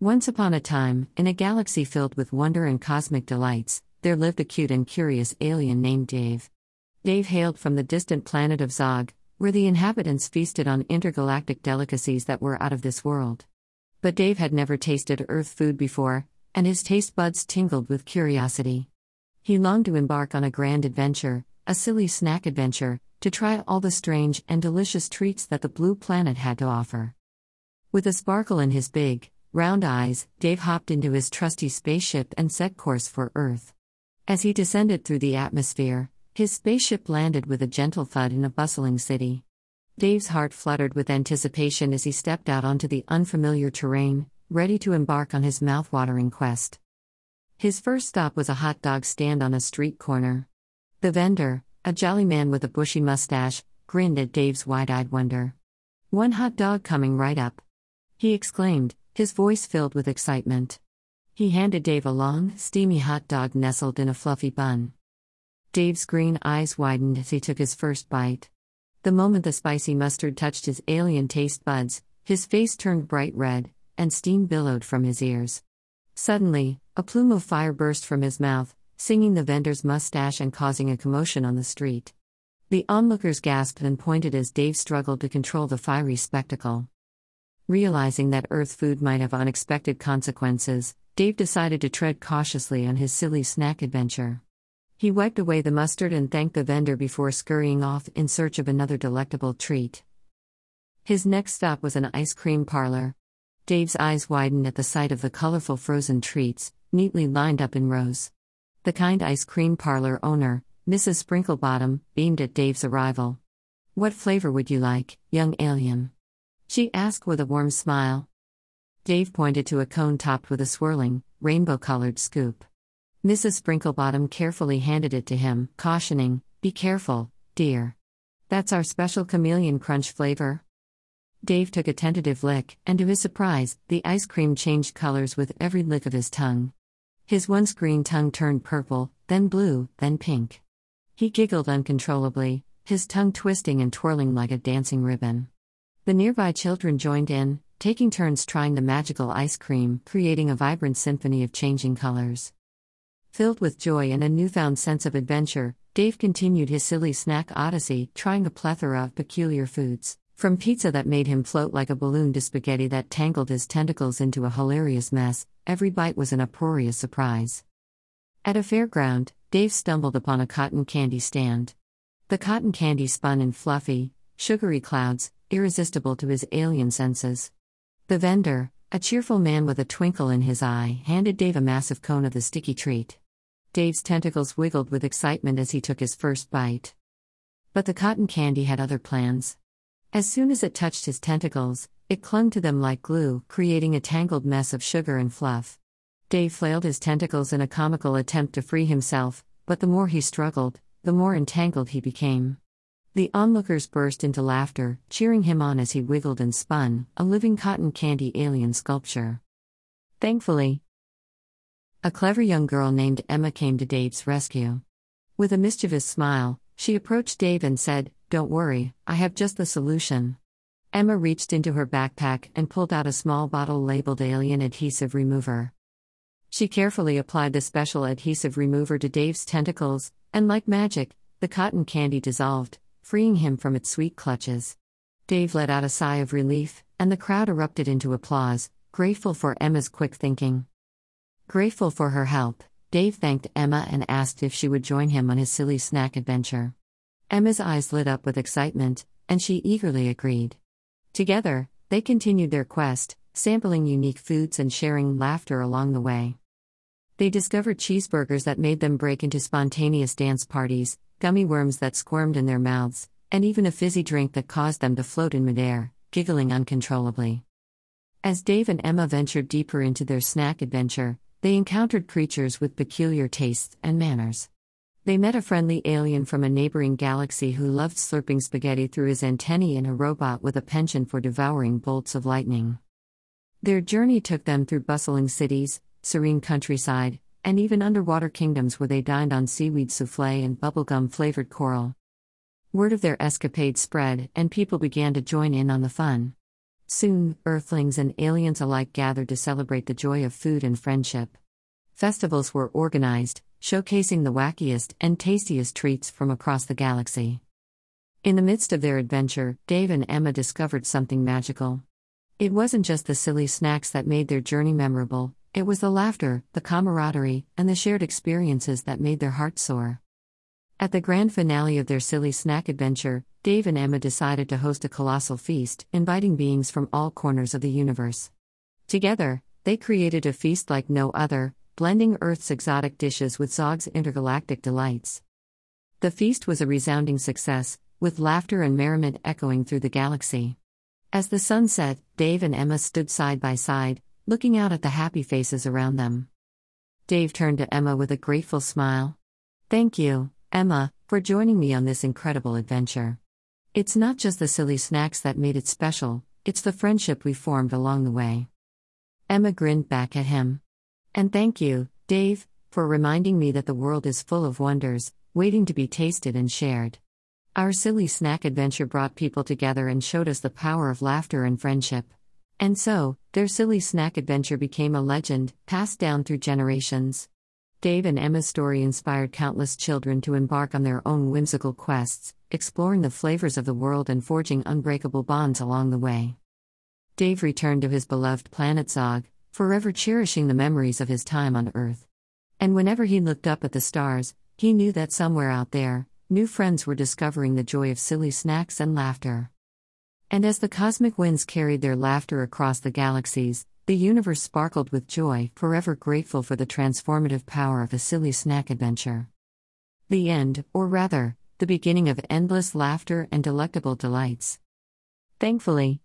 Once upon a time, in a galaxy filled with wonder and cosmic delights, there lived a cute and curious alien named Dave. Dave hailed from the distant planet of Zog, where the inhabitants feasted on intergalactic delicacies that were out of this world. But Dave had never tasted Earth food before, and his taste buds tingled with curiosity. He longed to embark on a grand adventure, a silly snack adventure, to try all the strange and delicious treats that the blue planet had to offer. With a sparkle in his big, round eyes, Dave hopped into his trusty spaceship and set course for Earth. As he descended through the atmosphere, his spaceship landed with a gentle thud in a bustling city. Dave's heart fluttered with anticipation as he stepped out onto the unfamiliar terrain, ready to embark on his mouth-watering quest. His first stop was a hot dog stand on a street corner. The vendor, a jolly man with a bushy mustache, grinned at Dave's wide eyed wonder. One hot dog coming right up. He exclaimed, his voice filled with excitement. He handed Dave a long, steamy hot dog nestled in a fluffy bun. Dave's green eyes widened as he took his first bite. The moment the spicy mustard touched his alien taste buds, his face turned bright red, and steam billowed from his ears. Suddenly, a plume of fire burst from his mouth, singing the vendor's mustache and causing a commotion on the street. The onlookers gasped and pointed as Dave struggled to control the fiery spectacle. Realizing that Earth food might have unexpected consequences, Dave decided to tread cautiously on his silly snack adventure. He wiped away the mustard and thanked the vendor before scurrying off in search of another delectable treat. His next stop was an ice cream parlor. Dave's eyes widened at the sight of the colorful frozen treats, neatly lined up in rows. The kind ice cream parlor owner, Mrs. Sprinklebottom, beamed at Dave's arrival. What flavor would you like, young alien? She asked with a warm smile. Dave pointed to a cone topped with a swirling, rainbow colored scoop. Mrs. Sprinklebottom carefully handed it to him, cautioning, Be careful, dear. That's our special chameleon crunch flavor. Dave took a tentative lick, and to his surprise, the ice cream changed colors with every lick of his tongue. His once green tongue turned purple, then blue, then pink. He giggled uncontrollably, his tongue twisting and twirling like a dancing ribbon. The nearby children joined in, taking turns trying the magical ice cream, creating a vibrant symphony of changing colors. Filled with joy and a newfound sense of adventure, Dave continued his silly snack odyssey, trying a plethora of peculiar foods, from pizza that made him float like a balloon to spaghetti that tangled his tentacles into a hilarious mess. Every bite was an uproarious surprise. At a fairground, Dave stumbled upon a cotton candy stand. The cotton candy spun in fluffy, sugary clouds, irresistible to his alien senses. The vendor, a cheerful man with a twinkle in his eye, handed Dave a massive cone of the sticky treat. Dave's tentacles wiggled with excitement as he took his first bite. But the cotton candy had other plans. As soon as it touched his tentacles, it clung to them like glue, creating a tangled mess of sugar and fluff. Dave flailed his tentacles in a comical attempt to free himself, but the more he struggled, the more entangled he became. The onlookers burst into laughter, cheering him on as he wiggled and spun, a living cotton candy alien sculpture. Thankfully, a clever young girl named Emma came to Dave's rescue. With a mischievous smile, she approached Dave and said, Don't worry, I have just the solution. Emma reached into her backpack and pulled out a small bottle labeled Alien Adhesive Remover. She carefully applied the special adhesive remover to Dave's tentacles, and like magic, the cotton candy dissolved, freeing him from its sweet clutches. Dave let out a sigh of relief, and the crowd erupted into applause, grateful for Emma's quick thinking. Grateful for her help, Dave thanked Emma and asked if she would join him on his silly snack adventure. Emma's eyes lit up with excitement, and she eagerly agreed. Together, they continued their quest, sampling unique foods and sharing laughter along the way. They discovered cheeseburgers that made them break into spontaneous dance parties, gummy worms that squirmed in their mouths, and even a fizzy drink that caused them to float in midair, giggling uncontrollably. As Dave and Emma ventured deeper into their snack adventure, they encountered creatures with peculiar tastes and manners. They met a friendly alien from a neighboring galaxy who loved slurping spaghetti through his antennae and a robot with a penchant for devouring bolts of lightning. Their journey took them through bustling cities, serene countryside, and even underwater kingdoms where they dined on seaweed souffle and bubblegum flavored coral. Word of their escapade spread, and people began to join in on the fun. Soon, Earthlings and aliens alike gathered to celebrate the joy of food and friendship. Festivals were organized, showcasing the wackiest and tastiest treats from across the galaxy. In the midst of their adventure, Dave and Emma discovered something magical. It wasn't just the silly snacks that made their journey memorable, it was the laughter, the camaraderie, and the shared experiences that made their hearts soar. At the grand finale of their silly snack adventure, Dave and Emma decided to host a colossal feast, inviting beings from all corners of the universe. Together, they created a feast like no other, blending Earth's exotic dishes with Zog's intergalactic delights. The feast was a resounding success, with laughter and merriment echoing through the galaxy. As the sun set, Dave and Emma stood side by side, looking out at the happy faces around them. Dave turned to Emma with a grateful smile. Thank you. Emma, for joining me on this incredible adventure. It's not just the silly snacks that made it special, it's the friendship we formed along the way. Emma grinned back at him. And thank you, Dave, for reminding me that the world is full of wonders, waiting to be tasted and shared. Our silly snack adventure brought people together and showed us the power of laughter and friendship. And so, their silly snack adventure became a legend, passed down through generations. Dave and Emma's story inspired countless children to embark on their own whimsical quests, exploring the flavors of the world and forging unbreakable bonds along the way. Dave returned to his beloved planet Zog, forever cherishing the memories of his time on Earth. And whenever he looked up at the stars, he knew that somewhere out there, new friends were discovering the joy of silly snacks and laughter. And as the cosmic winds carried their laughter across the galaxies, the universe sparkled with joy, forever grateful for the transformative power of a silly snack adventure. The end, or rather, the beginning of endless laughter and delectable delights. Thankfully,